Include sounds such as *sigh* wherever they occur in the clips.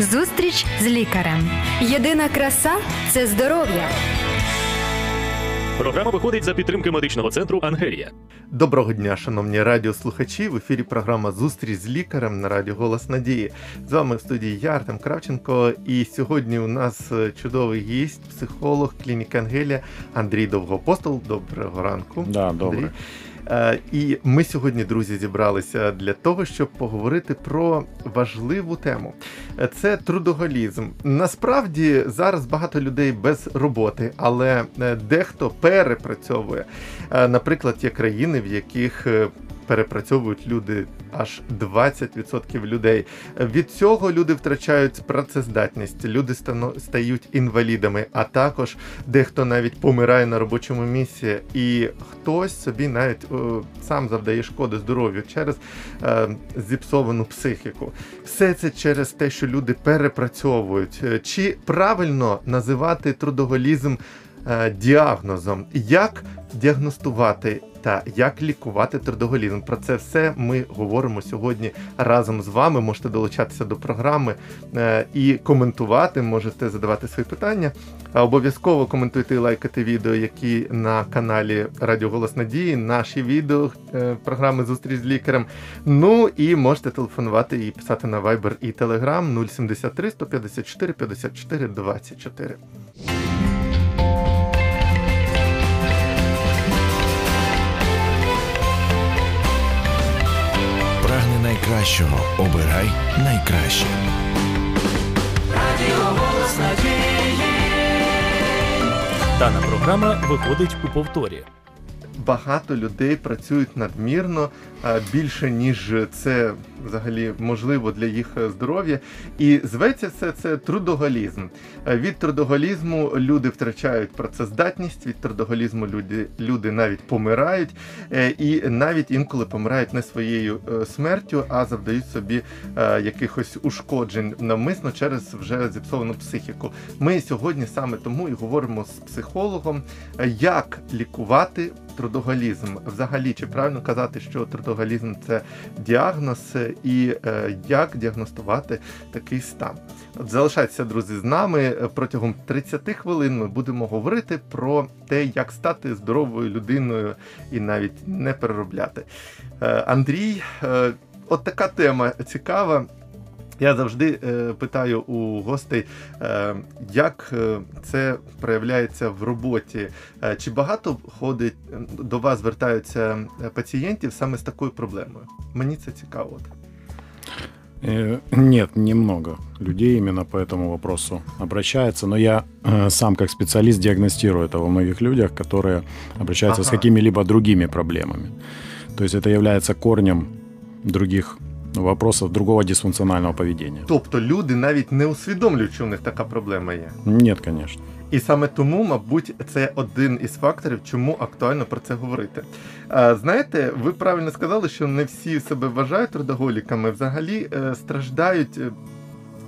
Зустріч з лікарем. Єдина краса це здоров'я. Програма виходить за підтримки медичного центру Ангелія. Доброго дня, шановні радіослухачі. В ефірі програма Зустріч з лікарем на радіо Голос Надії. З вами в студії я, Артем Кравченко. І сьогодні у нас чудовий гість, психолог клініки Ангелія Андрій Довгопостол. Доброго ранку. Да, добре. Андрій. Е, І ми сьогодні, друзі, зібралися для того, щоб поговорити про важливу тему. Е, Це трудоголізм. Насправді зараз багато людей без роботи, але е, дехто перепрацьовує. Наприклад, є країни, в яких перепрацьовують люди аж 20% людей. Від цього люди втрачають працездатність, люди стають інвалідами, а також дехто навіть помирає на робочому місці, і хтось собі навіть е, сам завдає шкоди здоров'ю через е, зіпсовану психіку. Все це через те, що люди перепрацьовують. Е, Чи правильно називати трудоголізм діагнозом? Як діагностувати? Та як лікувати трудоголізм? Про це все ми говоримо сьогодні разом з вами. Можете долучатися до програми е, і коментувати, можете задавати свої питання. Обов'язково коментуйте і лайкайте відео, які на каналі Радіо Голос Надії, наші відео е, програми Зустріч з лікарем. Ну і можете телефонувати і писати на Viber і Telegram 073 154 54 24. Найкращого. Обирай найкраще. Дана програма виходить у повторі. Багато людей працюють надмірно більше ніж це взагалі можливо для їх здоров'я. І зветься все це трудоголізм. Від трудоголізму люди втрачають працездатність, від трудоголізму люди, люди навіть помирають, е, і навіть інколи помирають не своєю е, смертю, а завдають собі е, якихось ушкоджень навмисно через вже зіпсовану психіку. Ми сьогодні саме тому і говоримо з психологом, як лікувати трудоголізм. Взагалі, чи правильно казати, що трудоголізм це діагноз, і е, як діагностувати такий стан. От залишайтеся, друзі, з нами протягом 30 хвилин. Ми будемо говорити про те, як стати здоровою людиною і навіть не переробляти. Е, Андрій, е, от така тема цікава. Я завжди е, питаю у гостей, е, як е, це проявляється в роботі. Е, чи багато ходить е, до вас звертаються е, пацієнтів саме з такою проблемою? Мені це цікаво. От. Э, Нет, немного людей именно по этому вопросу обращается, но я э, сам как специалист диагностирую это во многих людях, которые обращаются с Ага. какими-либо другими проблемами. То есть это является корнем других вопросов, другого дисфункціонального поведення. Тобто люди навіть не усвідомлюють, що в них така проблема є. Ні, звісно. І саме тому, мабуть, це один із факторів, чому актуально про це говорити. Знаєте, ви правильно сказали, що не всі себе вважають трудоголіками, взагалі е, страждають.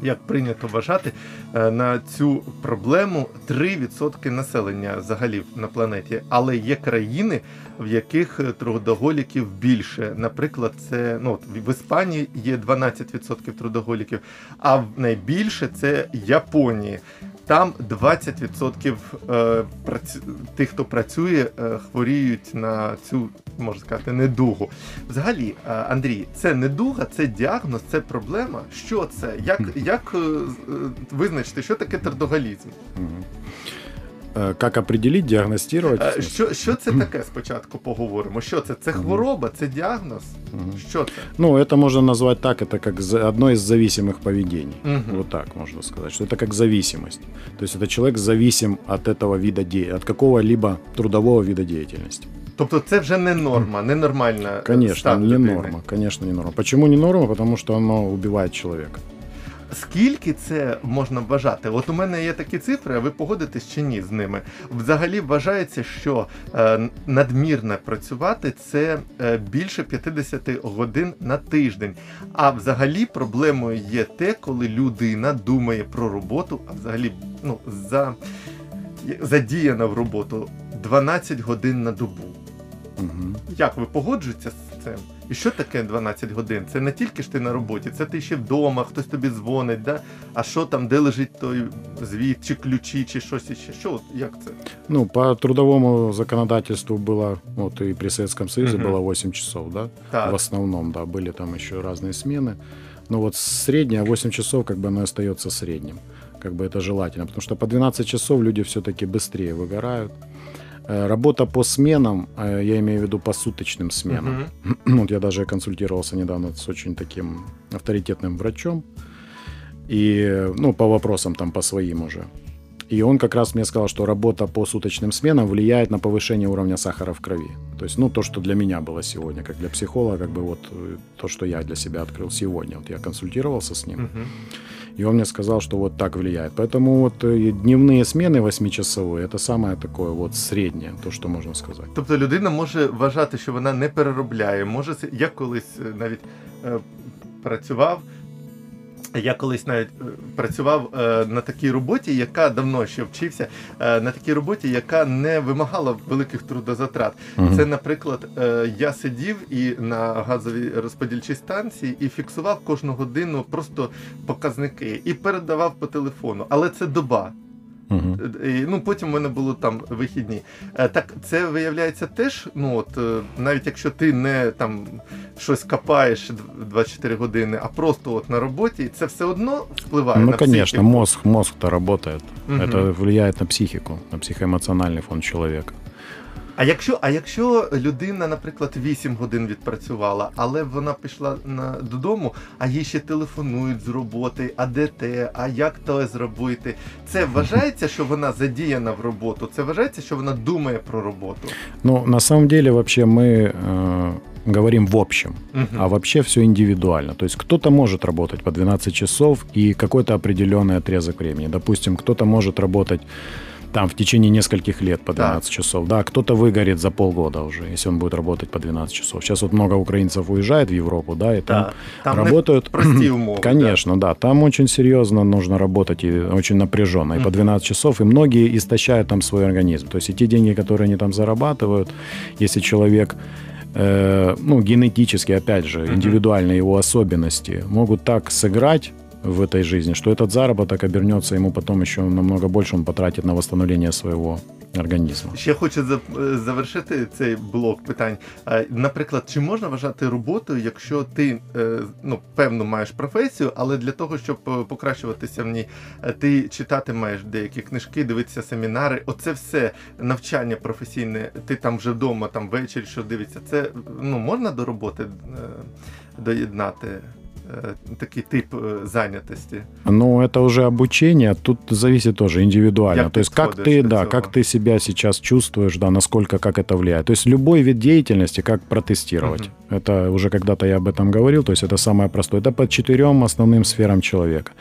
Як прийнято вважати, е, на цю проблему 3% населення взагалі на планеті. Але є країни, в яких е, трудоголіків більше. Наприклад, це ну в Іспанії є 12% трудоголіків, а найбільше це Японії. Там 20% е, тих, хто працює, е, хворіють на цю, можна сказати, недугу. Взагалі, е, Андрій, це недуга, це діагноз, це проблема. Що це? Як, як визначити, що таке трудоголізм? Как определить, диагностировать? Що, що це таке спочатку поговоримо? Що це? Це хвороба, це діагноз? Що це? Ну, это можно назвать так, как за- одно из зависимых поведений. Мгм. Вот так можно сказать, что это как зависимость. То есть это человек зависим от этого вида деятельности, от какого-либо трудового вида деятельности. Тобто це вже не норма, ненормальна е, Конечно, стан не людини. норма, конечно, не норма. Почему не норма? Потому что оно убивает человека. Скільки це можна вважати? От у мене є такі цифри, а ви погодитесь чи ні з ними? Взагалі вважається, що е, надмірне працювати це е, більше 50 годин на тиждень. А взагалі проблемою є те, коли людина думає про роботу, а взагалі ну, за, задіяна в роботу 12 годин на добу. Мгм. Як ви погоджуєтеся з цим? І що таке 12 годин? Це не тільки ж ти на роботі, це ти ще вдома, хтось тобі дзвонить, да? а що там, де лежить той звіт, чи ключі, чи щось іще. Що, от, як це? Ну, по трудовому законодательству было, вот и при Советском Союзе Мгм. было 8 часов, да? Так. В основном, да, были там еще разные смены. Но вот средняя 8 часов, как бы оно остается средним. Как бы это желательно. Потому что по 12 часов люди все-таки быстрее выгорают. Э, Работа по сменам, э, я имею в виду по суточным сменам. Мгм. *clears throat* Вот я даже консультировался недавно с очень таким авторитетным врачом. И, ну, по вопросам там, по своим уже. И он как раз мне сказал, что работа по суточным сменам влияет на повышение уровня сахара в крови. То есть, ну, то, что для меня было сегодня, как для психолога, как бы вот э, то, что я для себя открыл сегодня. Вот я консультировался с ним, Мгм. и он мне сказал, что вот так влияет. Поэтому вот э, и дневные смены 8-часовые, это самое такое вот среднее, то, что можно сказать. Тобто людина може вважати, що вона не переробляє. Може, це- я колись е, навіть е, працював. Я колись навіть е, працював е, на такій роботі, яка давно ще вчився, е, на такій роботі, яка не вимагала великих трудозатрат. Угу. Це, наприклад, я сидів і на газовій розподільчій станції і фіксував кожну годину просто показники і передавав по телефону. Але це доба. Мгм. І, ну, потім в мене було там вихідні. Е, Так це виявляється теж, ну от е, навіть якщо ти не там щось копаєш д- 24 години, а просто от на роботі, це все одно впливає Ну, на конечно, психіку. мозг, мозг-то работает. Мгм. Это влияет на психику, на психоэмоциональный фон человека. А якщо, а якщо людина, наприклад, 8 годин відпрацювала, але вона пішла на, додому, а їй ще телефонують з роботи, а де те, а як то зробити, це вважається, що вона задіяна в роботу? Це вважається, що вона думає про роботу? Ну, на самом деле, вообще мы э, говорим в общем, Мгм. а вообще все индивидуально. То есть кто-то может работать по 12 часов и какой-то определенный отрезок времени. Допустим, кто-то может работать там в течение нескольких лет по 12 часов. Да, кто-то выгорит за полгода уже, если он будет работать по 12 часов. Сейчас вот много украинцев уезжает в Европу, да, и там Так, там работают прості умови. *clears throat* да. Конечно, да. Там очень серьезно нужно работать и очень напряженно. И по Мгм. 12 часов, и многие истощают там свой организм. То есть и те деньги, которые они там зарабатывают, если человек э, ну, генетически, опять же, индивидуальные его особенности могут так сыграть в этой жизни, что этот заработок обернется ему потом еще намного больше, он потратит на восстановление своего организма. Ще хочу завершити цей блок питань. Наприклад, чи можна вважати роботою, якщо ти е, ну, певно маєш професію, але для того, щоб е, покращуватися в ній, е, ти читати маєш деякі книжки, дивитися семінари. Оце все навчання професійне, ти там вже вдома, там ввечері, що дивиться. Це ну, можна до роботи доєднати е, такий тип е, зайнятості? Ну, это уже обучение, тут зависит тоже индивидуально. Як То есть как ты, да, как ты себя сейчас чувствуешь, да, насколько, как это влияет. То есть любой вид деятельности, как протестировать. Это уже когда-то я об этом говорил, то есть это самое простое. Это по четырем основным сферам человека.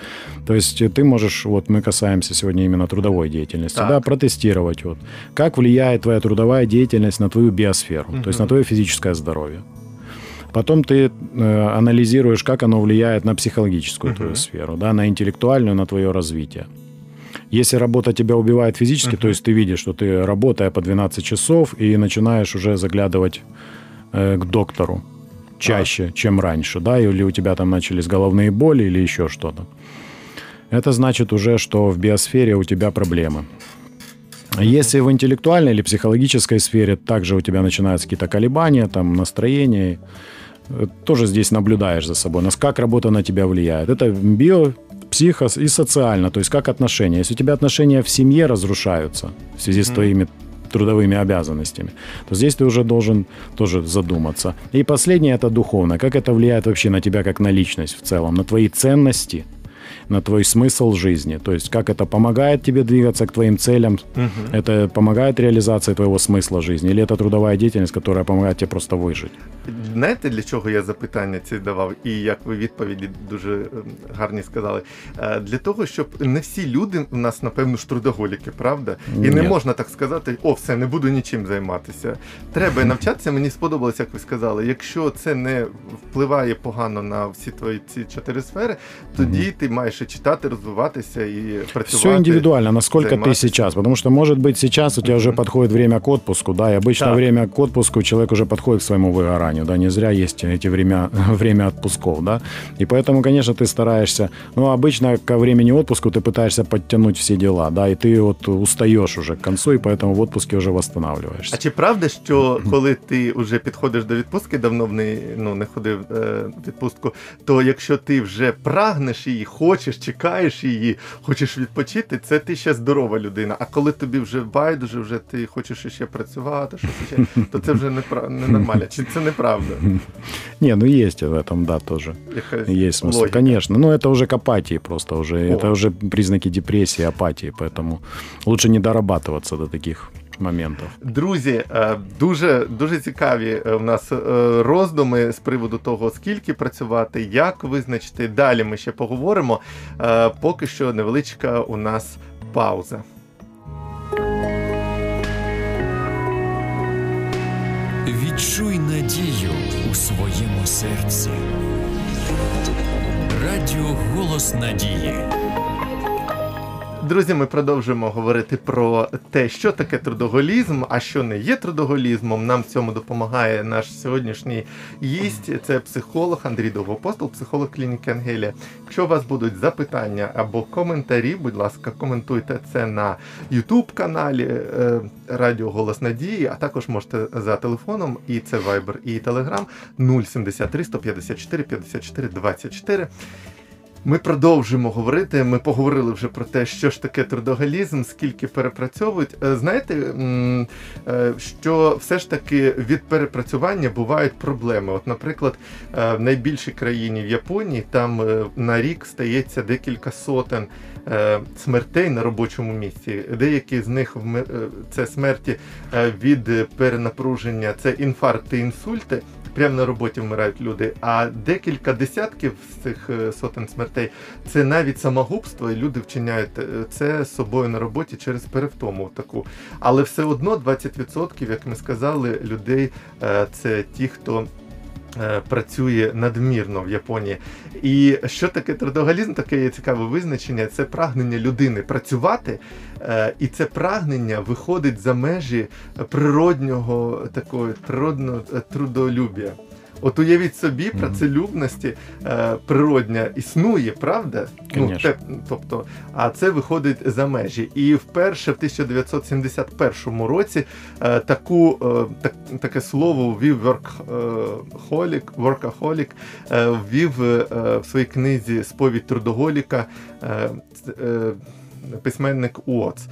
То есть ты можешь, вот мы касаемся сегодня именно трудовой деятельности, Так. да, протестировать вот, как влияет твоя трудовая деятельность на твою биосферу, то есть на твое физическое здоровье. Потом ты э, анализируешь, как оно влияет на психологическую Мгм. твою сферу, да, на интеллектуальную, на твое развитие. Если работа тебя убивает физически, Мгм. то есть ты видишь, что ты работая по 12 часов и начинаешь уже заглядывать э, к доктору чаще, чем раньше, да, или у тебя там начались головные боли или еще что-то. Это значит уже, что в биосфере у тебя проблемы. Если в интеллектуальной или психологической сфере также у тебя начинаются какие-то колебания, там настроение, э, тоже здесь наблюдаешь за собой, нас- как работа на тебя влияет. Это био, психо и социально, то есть как отношения. Если у тебя отношения в семье разрушаются в связи с твоими трудовыми обязанностями, то здесь ты уже должен тоже задуматься. И последнее это духовно. Как это влияет вообще на тебя как на личность в целом, на твои ценности, на твой смысл жизни. То есть как это помогает тебе двигаться к твоим целям, это помогает реализации твоего смысла жизни, или это трудовая деятельность, которая помогает тебе просто выжить. Знаєте, для чого я запитання ці давав, і як ви відповіді дуже ем, гарні сказали? Е, Для того, щоб не всі люди у нас, напевно, ж трудоголіки, правда? І не Ні. можна так сказати, о, все, не буду нічим займатися. Треба навчатися. Мені сподобалось, як ви сказали. Якщо це не впливає погано на всі твої ці чотири сфери, тоді ти маєш і читати, розвиватися і працювати. Все индивидуально, насколько ты заниматься. сейчас. Потому что, может быть, сейчас у тебя уже Мгм. подходит время к отпуску, да, и обычно Так. время к отпуску человек уже подходит к своему выгоранию, да, не зря есть эти время, *laughs* время отпусков, да. И поэтому, конечно, ты стараешься, ну, обычно ко времени отпуску ты пытаешься подтянуть все дела, да, и ты вот устаешь уже к концу, и поэтому в отпуске уже восстанавливаешься. А чи правда, що коли ти вже підходиш до відпустки, давно в неї ну, не ходив е, в відпустку, то якщо ти вже прагнеш її, хочеш, чекаєш її, хочеш відпочити, це ти ще здорова людина. А коли тобі вже байдуже, вже ти хочеш ще працювати, щось ще, то це вже непра- ненормально. Чи це неправда? Не, ну есть в этом, да, тоже. Якась Есть смысл, логіка. конечно. Но это уже к апатии просто уже. О. Это уже признаки депрессии, апатии. Поэтому лучше не дорабатываться до таких моментов. Друзі, е, дуже дуже цікаві е, в нас е, роздуми з приводу того, скільки працювати, як визначити. Далі ми ще поговоримо. Е, Поки що невеличка у нас пауза. Відчуй надію у своєму серці. Радіо Голос Надії. Друзі, ми продовжуємо говорити про те, що таке трудоголізм, а що не є трудоголізмом. Нам в цьому допомагає наш сьогоднішній гість. Це психолог Андрій Довгопостол, психолог клініки Ангелія. Якщо у вас будуть запитання або коментарі, будь ласка, коментуйте це на YouTube каналі е, Радіо Голос Надії, а також можете за телефоном, і це Viber, і Telegram 073 154 54 24. Ми продовжуємо говорити. Ми поговорили вже про те, що ж таке трудоголізм, скільки перепрацьовують. Е, Знаєте, е, що все ж таки від перепрацювання бувають проблеми. От, наприклад, е, в найбільшій країні в Японії там на рік стається декілька сотень смертей на робочому місці. Деякі з них це смерті від перенапруження, це інфаркти, інсульти. Прямо на роботі вмирають люди, а декілька десятків з цих е, сотень смертей це навіть самогубство, і люди вчиняють е, це з собою на роботі через перевтому таку. Але все одно 20%, як ми сказали, людей е, це ті, хто. Е, Працює надмірно в Японії. І що таке трудоголізм? Таке є цікаве визначення. Це прагнення людини працювати, е, і це прагнення виходить за межі природнього такого природного е, трудолюбія. От уявіть собі, працелюбності е, природня існує, правда? Конечно. те, тобто, а це виходить за межі. І вперше в 1971 році е, таку, е, так, таке слово ввів workaholic, workaholic е, ввів е, в своїй книзі Сповідь трудоголіка е, е, письменник Уотс.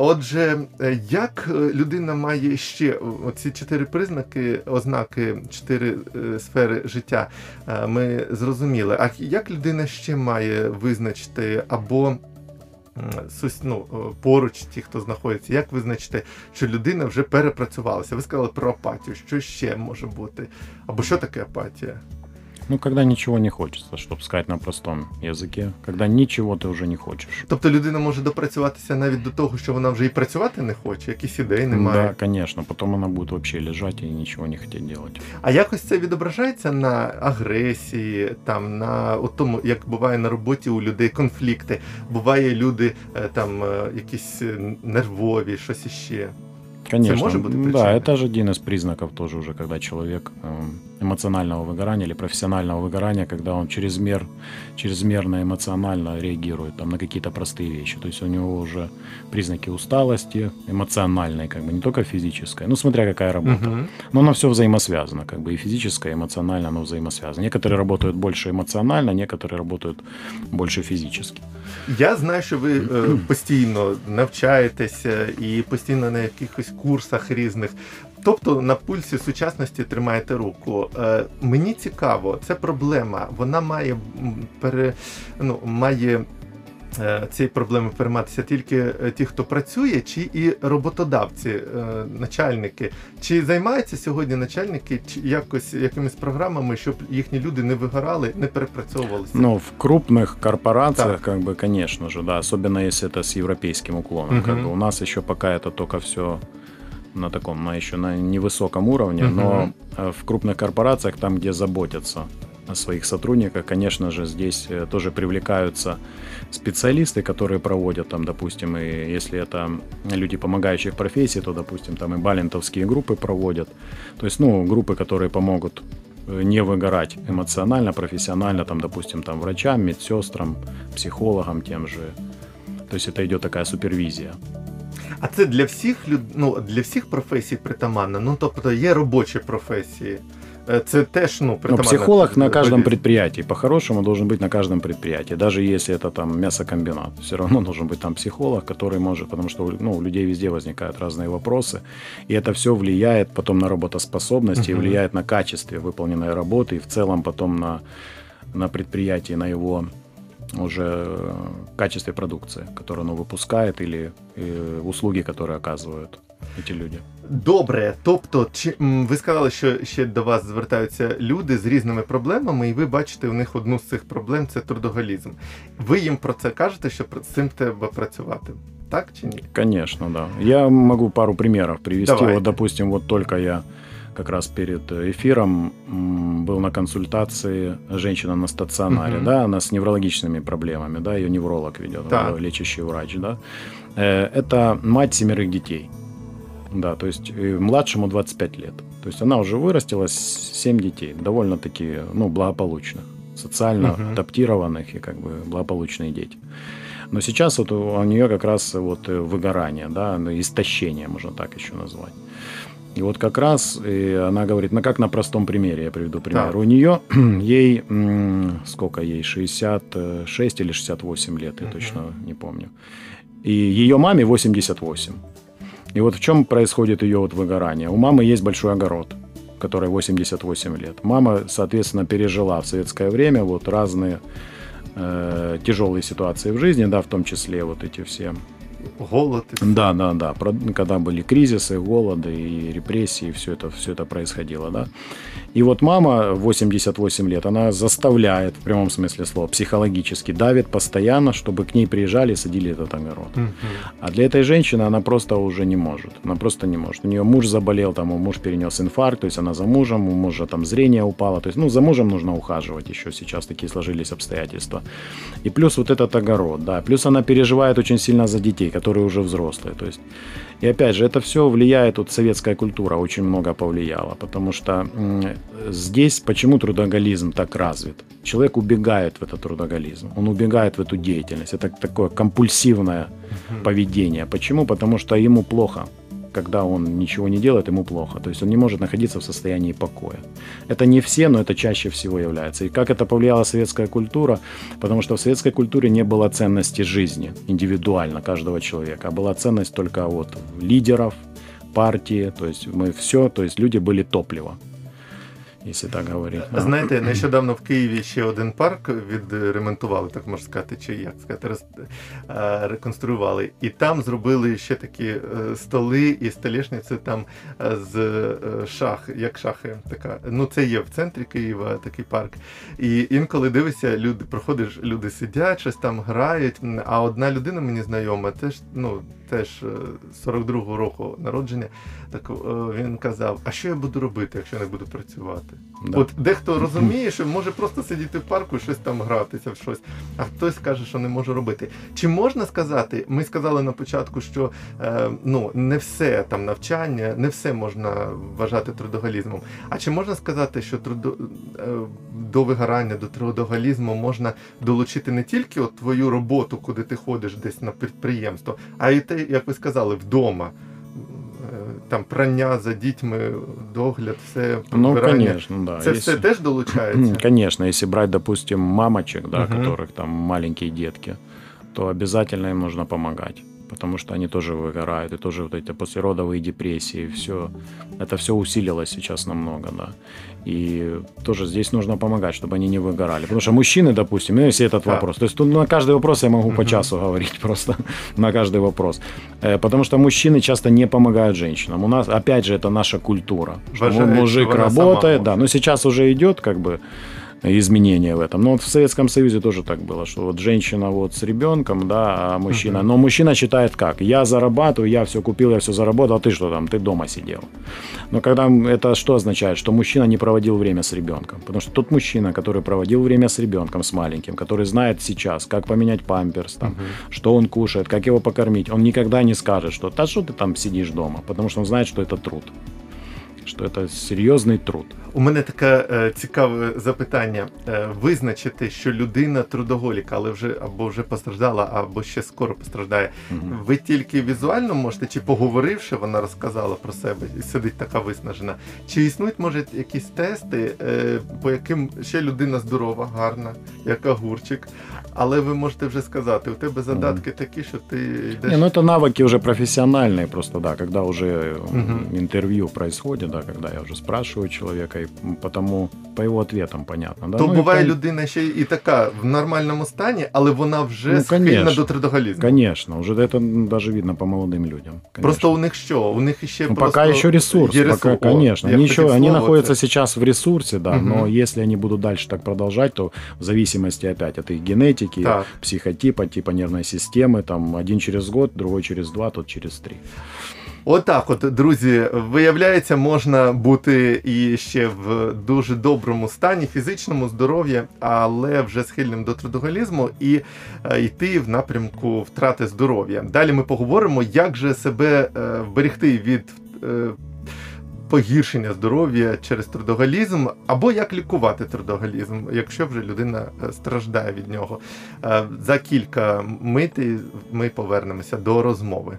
Отже, е, як е, людина має ще ці чотири признаки, ознаки, чотири е, сфери життя, е, ми зрозуміли. А як людина ще має визначити або ну, е, поруч ті, хто знаходиться, як визначити, що людина вже перепрацювалася? Ви сказали про апатію. Що ще може бути? Або що таке апатія? Ну, когда ничего не хочется, чтобы сказать на простом языке. Когда ничего ты уже не хочешь. Тобто людина може допрацюватися навіть до того, що вона вже і працювати не хоче, якісь ідей немає. Да, конечно. Потом она будет вообще лежать и ничего не хотеть делать. А якось це відображається на агресії, там на от тому, як буває на роботі у людей конфлікти. Буває люди е, там е, якісь е, нервові, щось іще. Конечно. может быть причиной? да, это же один из признаков тоже уже, когда человек эм, эмоционального выгорания или профессионального выгорания, когда он чрезмер, чрезмерно эмоционально реагирует там, на какие-то простые вещи. То есть у него уже признаки усталости, эмоциональной, как бы не только физической, ну смотря какая работа. Мгм. Но оно все взаимосвязано, как бы и физическое, и эмоционально оно взаимосвязано. Некоторые работают больше эмоционально, некоторые работают больше физически. Я знаю, що ви е, *clears throat* постійно навчаєтеся і постійно на якихось курсах різних. Тобто на пульсі сучасності тримаєте руку. Е, мені цікаво, це проблема. Вона має м, пере, ну, має е, цієї проблеми перейматися тільки е, ті, хто працює, чи і роботодавці, е, начальники. Чи займаються сьогодні начальники чи якось якимись програмами, щоб їхні люди не вигорали, не перепрацьовувалися? Ну, в крупных корпорациях, Так. как бы, конечно же, да, особенно если это с европейским уклоном. Как Мгм. бы у нас еще пока это только все на таком, на еще на невысоком уровне, Мгм. но э, в крупных корпорациях, там, где заботятся своих сотрудниках, конечно же, здесь э, тоже привлекаются специалисты, которые проводят там, допустим, и если это люди помогающих профессий, то, допустим, там и балентовские группы проводят. То есть, ну, группы, которые помогут э, не выгорать эмоционально, профессионально, там, допустим, там врачам, медсестрам, психологам тем же. То есть это идет такая супервизия. А це для всіх люд... ну, для всіх професій притаманно. Ну тобто є робочі професії. Е, Це теж ну Но притаманно. психолог на каждом Голізм. предприятии, по-хорошему, должен быть на каждом предприятии. Даже если это там мясокомбинат, все равно *laughs* должен быть там психолог, который может, потому что ну, у людей везде возникают разные вопросы. И это все влияет потом на работоспособность и Мгм. влияет на качестве выполненной работы и в целом потом на, на предприятии, на его уже э, качестве продукции, которую оно выпускает или э, услуги, которые оказывают эти люди. Добре, тобто, чи м, ви сказали, що ще до вас звертаються люди з різними проблемами, і ви бачите у них одну з цих проблем це трудоголізм. Ви їм про це кажете, що про- з цим треба працювати, так чи ні? Конечно, да. Я могу пару примеров привести. Давайте. Вот, допустим, вот только я как раз перед эфиром был на консультации женщина на стационаре, Мгм. да, она с неврологичными проблемами, да, ее невролог ведет, Так. э, лечащий врач, да. Э, Это мать семерых детей. Да, то есть э, младшему 25 лет. То есть она уже вырастила с- 7 детей, довольно-таки, ну, благополучных, социально Мгм. адаптированных и как бы благополучные дети. Но сейчас вот у нее как раз вот выгорание, да, ну, истощение, можно так еще назвать. И вот как раз э, она говорит, ну как на простом примере, я приведу пример. Так. У нее, *clears throat* ей, сколько ей, 66 или 68 лет, я Мгм. точно не помню. И ее маме 88. И вот в чем происходит ее вот выгорание. У мамы есть большой огород, который 88 лет. Мама, соответственно, пережила в советское время вот разные э, тяжелые ситуации в жизни, да, в том числе вот эти все Голод і все. да, да, да. Про- Когда были кризисы, голоды и репрессии, все это, все это происходило, да. И вот мама 88 лет, она заставляет, в прямом смысле слова, психологически давит постоянно, чтобы к ней приезжали и садили этот огород. Мгм. А для этой женщины она просто уже не может. Она просто не может. У нее муж заболел, там, у муж перенес инфаркт, то есть она за мужем, у мужа там зрение упало. То есть, ну, за мужем нужно ухаживать еще сейчас, такие сложились обстоятельства. И плюс вот этот огород, да. Плюс она переживает очень сильно за детей, которые уже взрослые. То есть, и опять же, это все влияет, вот советская культура очень много повлияла, потому что здесь почему трудоголизм так развит? Человек убегает в этот трудоголизм, он убегает в эту деятельность. Это такое компульсивное поведение. Почему? Потому что ему плохо. Когда он ничего не делает, ему плохо. То есть он не может находиться в состоянии покоя. Это не все, но это чаще всего является. И как это повлияла советская культура? Потому что в советской культуре не было ценности жизни индивидуально каждого человека, а была ценность только вот лидеров, партии, то есть мы все, то есть люди были топливо, если так говорить. Знаєте, нещодавно в Києві ще один парк відремонтували, так можна сказати, чи як сказати, реконструювали. І там зробили ще такі е, столи і столішниці там е, з е, шах, як шахи. Така. Ну, це є в центрі Києва такий парк. І інколи дивишся, люди проходиш, люди сидять, щось там грають. А одна людина мені знайома, теж, ну, теж е, 42-го року народження. Так він казав: а що я буду робити, якщо не буду працювати? Да. От дехто розуміє, що може просто сидіти в парку і щось там гратися в щось, а хтось каже, що не може робити. Чи можна сказати, ми сказали на початку, що е, ну не все там навчання, не все можна вважати трудоголізмом. А чи можна сказати, що трудо, е, до вигорання, до трудоголізму можна долучити не тільки от твою роботу, куди ти ходиш десь на підприємство, а й те, як ви сказали, вдома. Там прання за дітьми, догляд, все Ну, конечно, да. Це Если- все теж долучається. Конечно, если брать, допустим, мамочек, да, угу. которых там маленькие детки, то обязательно им нужно помогать. Потому что они тоже выгорают, и тоже вот эти послеродовые депрессии, все, это все усилилось сейчас намного, да. И тоже здесь нужно помогать, чтобы они не выгорали. Потому что мужчины, допустим, ну, если этот Да. вопрос, то есть тут на каждый вопрос я могу по часу говорить *laughs* просто, на каждый вопрос. Э, Потому что мужчины часто не помогают женщинам. У нас, опять же, это наша культура. Что мужик работает, да, но сейчас уже идет как бы изменения в этом. Но вот в Советском Союзе тоже так было, что вот женщина вот с ребенком, да, а мужчина. Но мужчина считает как? Я зарабатываю, я все купил, я все заработал, а ты что там? Ты дома сидел. Но когда это что означает? Что мужчина не проводил время с ребенком. Потому что тот мужчина, который проводил время с ребенком, с маленьким, который знает сейчас, как поменять памперс, там, что он кушает, как его покормить, он никогда не скажет, что да что ты там сидишь дома, потому что он знает, что это труд. Что это серйозний труд. У мене таке е, цікаве запитання. Е, визначити, що людина трудоголік, але вже або вже постраждала, або ще скоро постраждає. Ви тільки візуально можете, чи поговоривши, вона розказала про себе і сидить така виснажена. Чи існують, може, якісь тести, е, по яким ще людина здорова, гарна, як огурчик, але ви можете вже сказати, у тебе задатки такі, що ти йдеш. Не, ну это навыки уже профессиональные просто, да, когда уже м, Мгм. интервью происходит, да, когда я уже спрашиваю человека, и потому по его ответам понятно, да. То Ну, и буває пон- людина ще і така в нормальному стані, але вона вже Ну, схильна конечно. до трудоголізму. Конечно, уже это даже видно по молодым людям. конечно. Просто у них що? У них ще Ну, просто пока еще ресурс, є пока, ресурс. О, конечно. я Они, хотів еще, они слово находятся це. сейчас в ресурсе, да, Мгм. но если они будут дальше так продолжать, то в зависимости опять от их генетики, Так. психотипа, типа нервной системы, там один через год, другой через два, тот через три. Отак, от, друзі, виявляється, можна бути і ще в дуже доброму стані, фізичному здоров'я, але вже схильним до трудоголізму і е, йти в напрямку втрати здоров'я. Далі ми поговоримо, як же себе е, вберегти від. е, Погіршення здоров'я через трудоголізм, або як лікувати трудоголізм, якщо вже людина страждає від нього. За кілька митей ми повернемося до розмови.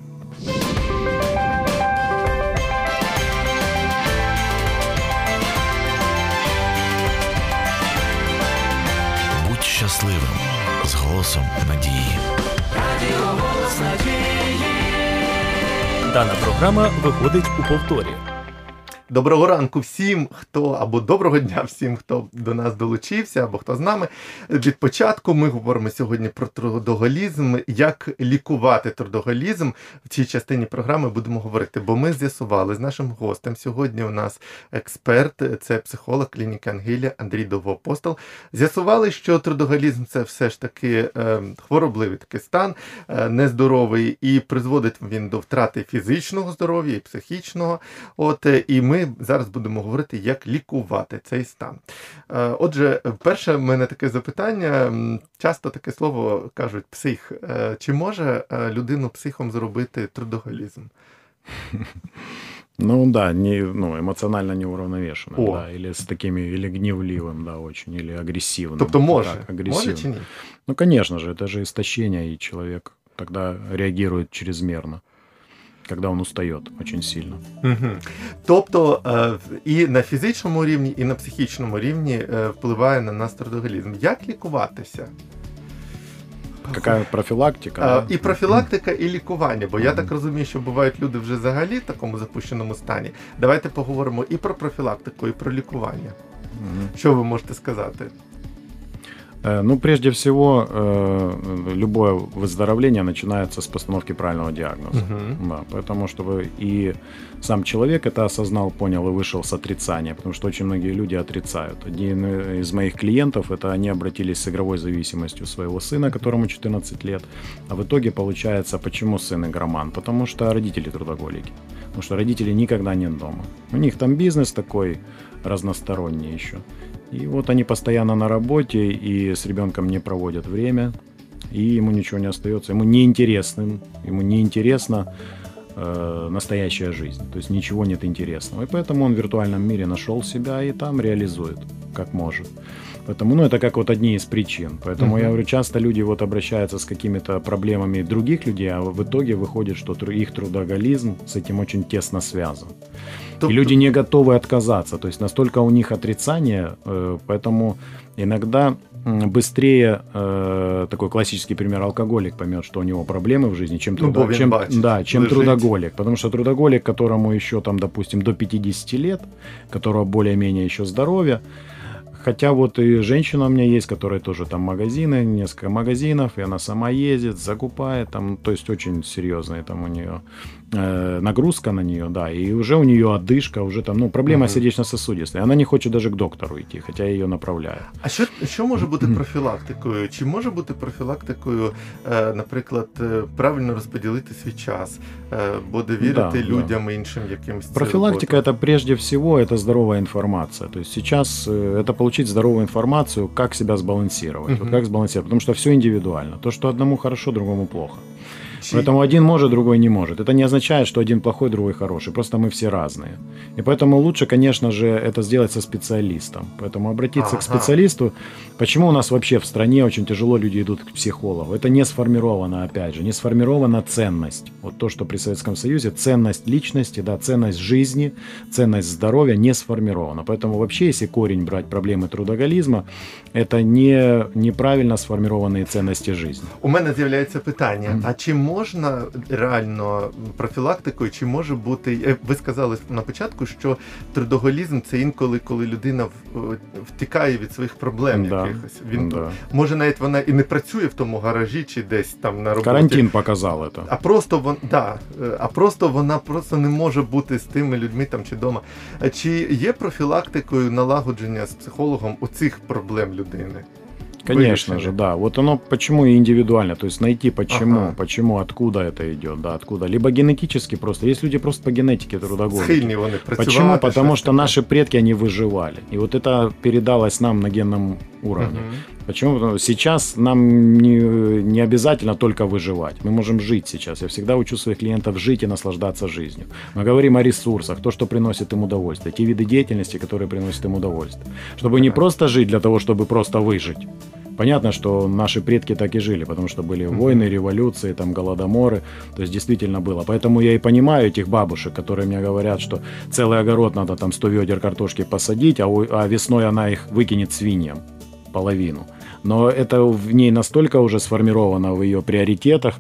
Щасливим з голосом надії. Дана програма виходить у повторі. Доброго ранку всім, хто або доброго дня всім, хто до нас долучився, або хто з нами. Від початку ми говоримо сьогодні про трудоголізм, як лікувати трудоголізм. В цій частині програми будемо говорити, бо ми з'ясували з нашим гостем. Сьогодні у нас експерт, це психолог клініки Ангелія Андрій Довгоапостол. З'ясували, що трудоголізм це все ж таки е, хворобливий такий стан, е, нездоровий, і призводить він до втрати фізичного здоров'я і психічного. От е, і ми зараз будемо говорити, як лікувати цей стан. Е, Отже, перше в мене таке запитання. М, Часто таке слово кажуть псих. Е, Чи може е, людину психом зробити трудоголізм? Ну да, не, ну, эмоционально неуравновешенным, О. да, или с такими, или гневливым, да, очень, или агрессивным. Тобто може? Так, Може агрессивным. чи ні? Ну, конечно же, это же истощение, и человек тогда реагирует чрезмерно, когда он устает очень сильно. Мгм. Тобто е, і на фізичному рівні, і на психічному рівні е, впливає на нас трудоголізм. Як лікуватися? Какая профилактика? Е, да? І профілактика, і лікування, бо я так розумію, що бувають люди вже взагалі в такому запущеному стані. Давайте поговоримо і про профілактику, і про лікування. Мгм. Що ви можете сказати? Э, Ну, прежде всего, э, любое выздоровление начинается с постановки правильного диагноза. Мгм. Да, поэтому чтобы и сам человек это осознал, понял и вышел с отрицания, потому что очень многие люди отрицают. Один э, из моих клиентов, это они обратились с игровой зависимостью своего сына, которому 14 лет, а в итоге получается, почему сын игроман? Потому что родители трудоголики, потому что родители никогда нет дома. У них там бизнес такой разносторонний еще. И вот они постоянно на работе и с ребенком не проводят время, и ему ничего не остается, ему неинтересным, ему неинтересно э, настоящая жизнь, то есть ничего нет интересного. И поэтому он в виртуальном мире нашел себя и там реализует, как может. Поэтому, ну, это как вот одни из причин. Поэтому Мгм. я говорю, часто люди вот обращаются с какими-то проблемами других людей, а в итоге выходит, что их трудоголизм с этим очень тесно связан. И люди не готовы отказаться. То есть настолько у них отрицание, э, поэтому иногда быстрее э, такой классический пример алкоголик поймет, что у него проблемы в жизни, чем, Ну, трудо- він чем, да, чем лежить. трудоголик. Потому что трудоголик, которому еще там, допустим, до 50 лет, которого более-менее еще здоровье, Хотя вот и женщина у меня есть, которая тоже там магазины, несколько магазинов, и она сама ездит, закупает, там, то есть очень серьезные там у нее нагрузка на нее, да, и уже у нее одышка, уже там, ну, проблема Мгм. сердечно-сосудистая. Она не хочет даже к доктору идти, хотя я ее направляю. А що, що може бути профілактикою? Чи може бути профілактикою, е, наприклад, е, правильно розподілити свій час, е, бо довірити Да, да. людям іншим якимсь це Профилактика роботам? это прежде всего это здоровая информация. То есть сейчас э, это получить здоровую информацию, как себя сбалансировать. Вот Мгм. как сбалансировать, потому что все индивидуально. То, что одному хорошо, другому плохо. Поэтому один может, другой не может. Это не означает, что один плохой, другой хороший. Просто мы все разные. И поэтому лучше, конечно же, это сделать со специалистом. Поэтому обратиться к Ага. специалисту. Почему у нас вообще в стране очень тяжело люди идут к психологу? Это не сформирована, опять же, не сформирована ценность. Вот то, что при Советском Союзе ценность личности, да, ценность жизни, ценность здоровья не сформирована. Поэтому вообще, если корень брать проблемы трудоголизма, это не неправильно сформированные ценности жизни. У мене з'являється питання: а чи можна реально профілактикою, чи може бути. е, Ви сказали на початку, що трудоголізм це інколи, коли людина втікає від своїх проблем Да. якихось. Він Да. може навіть вона і не працює в тому гаражі, чи десь там на роботі. Карантин показал это. А просто вон, да, е, а просто вона просто не може бути з тими людьми там чи вдома. Чи є профілактикою налагодження з психологом оцих проблем людини? Конечно же, да. Вот оно почему и индивидуально, то есть найти почему, Ага. почему, откуда это идет, да, откуда. Либо генетически просто. Есть люди просто по генетике трудоголики. Вони. Почему? Потому что наши предки, они выживали. И вот это передалось нам на генном уровне. Мгм. Почему? Потому что сейчас нам не, не обязательно только выживать. Мы можем жить сейчас. Я всегда учу своих клиентов жить и наслаждаться жизнью. Мы говорим о ресурсах, то, что приносит им удовольствие, те виды деятельности, которые приносят им удовольствие. Чтобы не просто жить для того, чтобы просто выжить. Понятно, что наши предки так и жили, потому что были войны, революции, там голодоморы, то есть действительно было. Поэтому я и понимаю этих бабушек, которые мне говорят, что целый огород надо там 100 ведер картошки посадить, а, а весной она их выкинет свиньям половину. Но это в ней настолько уже сформировано в ее приоритетах,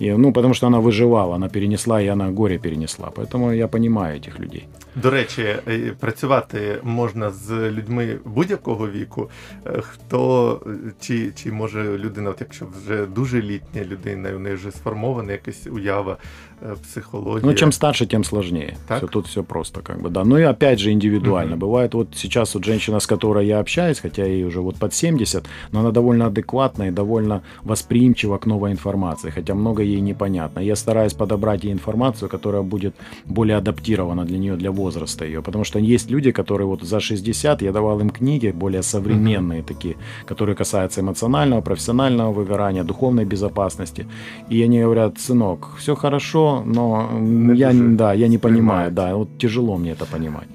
и, ну, потому что она выживала, она перенесла, и она горе перенесла. Поэтому я понимаю этих людей. До речі, е, працювати можна з людьми будь-якого віку. Е, Хто е, чи, чи може людина, от якщо вже дуже літня людина, і у неї вже сформована якась уява, е, психологія. Ну, чем старше, тем сложнее. Так? Всё, тут все просто, как бы, да. Ну и опять же индивидуально. Мгм. Бывает вот сейчас вот женщина, с которой я общаюсь, хотя ей уже вот под 70, но она довольно адекватна и довольно восприимчива к новой информации, хотя много ей непонятно. Я стараюсь подобрать ей информацию, которая будет более адаптирована для нее, для возраста ее. Потому что есть люди, которые вот за 60, я давал им книги более современные такие, которые касаются эмоционального, профессионального выгорания, духовной безопасности. И они говорят, сынок, все хорошо, но Не я, дуже да, я не понимаю, да, вот тяжело мне это понимать.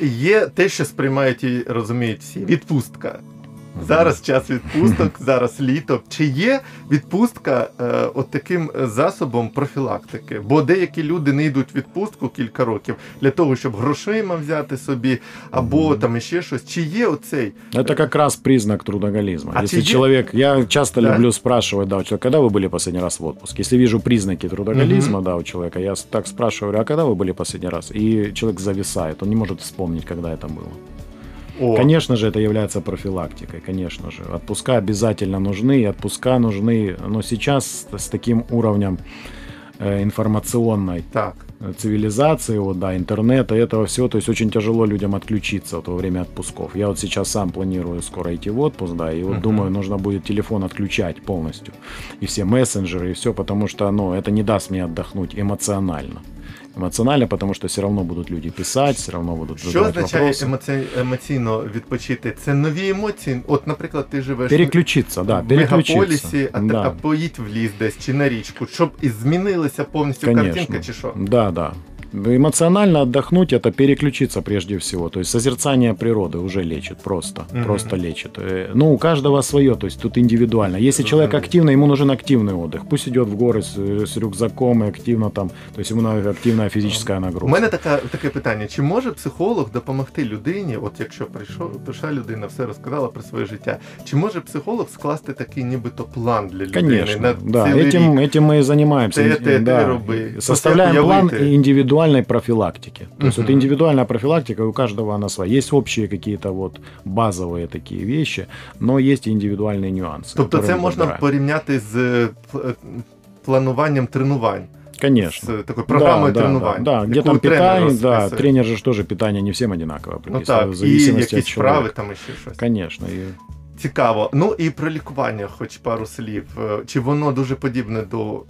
Є те, що сприймають і розуміють всі. Відпустка. Зараз час відпусток, *laughs* зараз літо. Чи є відпустка е, от таким е, засобом профілактики? Бо деякі люди не йдуть в відпустку кілька років для того, щоб грошима взяти собі, або там іще щось. Чи є оцей? Это как раз признак трудоголизма. А Если тебе- человек, я часто Да. люблю спрашивать, да, у человека, когда вы были последний раз в отпуске? Если вижу признаки трудоголизма, да, у человека, я с- так спрашиваю, говорю, а когда вы были последний раз? И человек зависает, он не может вспомнить, когда это было. О, Конечно же, это является профилактикой, конечно же. Отпуска обязательно нужны, отпуска нужны, но сейчас с, таким уровнем э, информационной так. э, цивилизации, вот, да, интернета, этого всего, то есть очень тяжело людям отключиться вот во время отпусков. Я вот сейчас сам планирую скоро идти в отпуск, да, и вот Мгм. думаю, нужно будет телефон отключать полностью, и все мессенджеры, и все, потому что, ну, это не даст мне отдохнуть эмоционально. Эмоционально, потому что все равно будут люди писать, все равно будут Що задавать означає вопросы. емоці... емоційно відпочити? Це нові емоції. От, наприклад, ти живеш Переключиться, да, в переключиться. мегаполісі, а, да. а поїдь в ліс десь чи на річку, щоб і змінилася повністю Конечно. картинка, чи що? Да, да. Эмоционально отдохнуть это переключиться прежде всего. То есть созерцание природы уже лечит просто. Мгм. Просто лечит. Э, Ну, у каждого свое, то есть тут индивидуально. Если человек Разумею. активный, ему нужен активный отдых. Пусть идет в горы с, с рюкзаком и активно там. То есть ему надо активная физическая У нагрузка. мене така, таке питання: чи може психолог допомогти людині, от якщо прийшов, прийшла людина, все розказала про своє життя, чи може психолог скласти такий нібито план для людини Конечно, на да, цілий этим, рік? этим мы и занимаемся. Те, Инди- те, те да. роби. Составляем Просто план уявити. индивидуальной профилактики. То есть вот Мгм. индивидуальная профилактика у каждого она своя. Есть общие какие-то вот базовые такие вещи, но есть и индивидуальные нюансы. Тобто которые це мы можна выбираем. порівняти з е, пл- е, плануванням тренувань. Конечно. з такою програмою да, тренувань. Да, да. где яку там тренер питание, да, розписує. тренер же ж тоже питание не всем одинаково Ну прописывает, так, в і зависимости якісь от человека. вправи там і ще щось. Конечно. И Цікаво. Ну і про лікування, хоч пару слів. Е, Чи воно дуже подібне до о,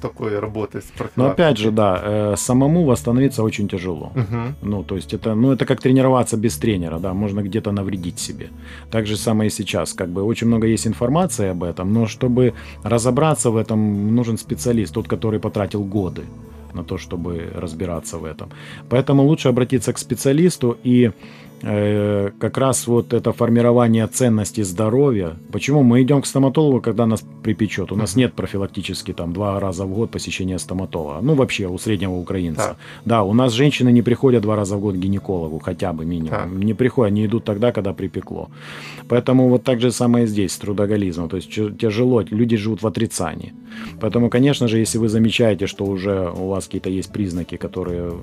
такої роботи з Но профілактикою? опять же, да, э, самому восстановиться очень тяжело. Угу. Ну, то есть это, ну, это как тренироваться без тренера, да, можно где-то навредить себе. Так же самое и сейчас, как бы очень много есть информации об этом, но чтобы разобраться в этом, нужен специалист, тот, который потратил годы на то, чтобы разбираться в этом. Поэтому лучше обратиться к специалисту и э, как раз вот это формирование ценности здоровья. Почему мы идем к стоматологу, когда нас припечет? У нас нет профилактически там два раза в год посещения стоматолога. Ну, вообще, у среднего украинца. Так. Да, у нас женщины не приходят два раза в год к гинекологу, хотя бы минимум. Так. Не приходят, они идут тогда, когда припекло. Поэтому вот так же самое здесь с трудоголизмом. То есть тяжело, люди живут в отрицании. Поэтому, конечно же, если вы замечаете, что уже у вас какие-то есть признаки, которые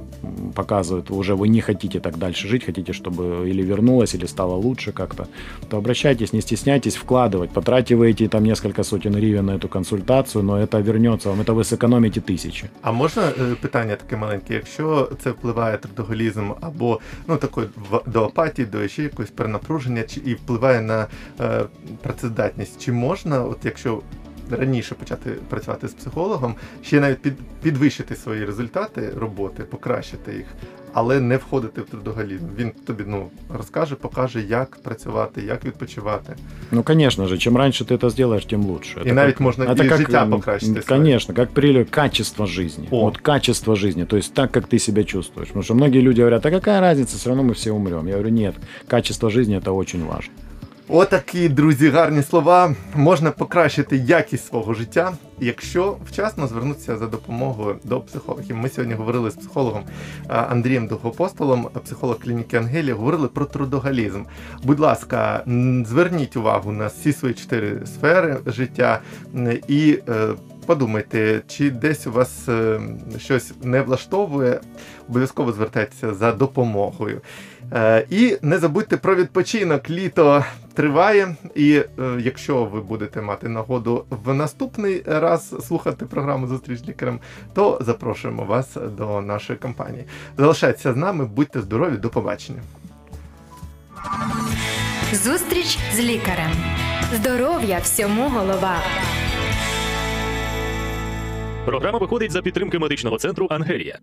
показывают, уже вы не хотите так дальше жить, хотите, чтобы или вернулось, или стало лучше как-то, то обращайтесь, не стесняйтесь вкладывать. Потративаете там несколько сотен гривен на эту консультацию, но это вернется вам, это вы сэкономите тысячи. А можна е, питання таке маленьке? Якщо це впливає трудоголізм або ну такої в- до апатії, до ще якогось перенапруження, чи і впливає на е, працездатність, чи можна, от якщо раніше почати працювати з психологом, ще навіть під, підвищити свої результати роботи, покращити їх, але не входити в трудоголізм? Він тобі ну розкаже, покаже, як працювати, як відпочивати. Ну, конечно же, чем раньше ты это сделаешь, тем лучше. И навіть можно и життя покращити своє. Конечно, как прилив, качество жизни. О. Вот качество жизни, то есть так, как ты себя чувствуешь. Потому что многие люди говорят, а какая разница, все равно мы все умрем. Я говорю, нет, качество жизни это очень важно. Отакі, друзі, гарні слова. Можна покращити якість свого життя, якщо вчасно звернутися за допомогою до психологів. Ми сьогодні говорили з психологом Андрієм Довгопостолом, психолог клініки Ангелія, говорили про трудоголізм. Будь ласка, зверніть увагу на всі свої чотири сфери життя і е, подумайте, чи десь у вас е, щось не влаштовує, обов'язково звертайтеся за допомогою. Е, І не забудьте про відпочинок. Літо триває, і е, якщо ви будете мати нагоду в наступний раз слухати програму Зустріч з лікарем, то запрошуємо вас до нашої компанії. Залишайтеся з нами, будьте здорові, до побачення. Зустріч з лікарем. Здоров'я всьому голова. Програма виходить за підтримки медичного центру Ангелія.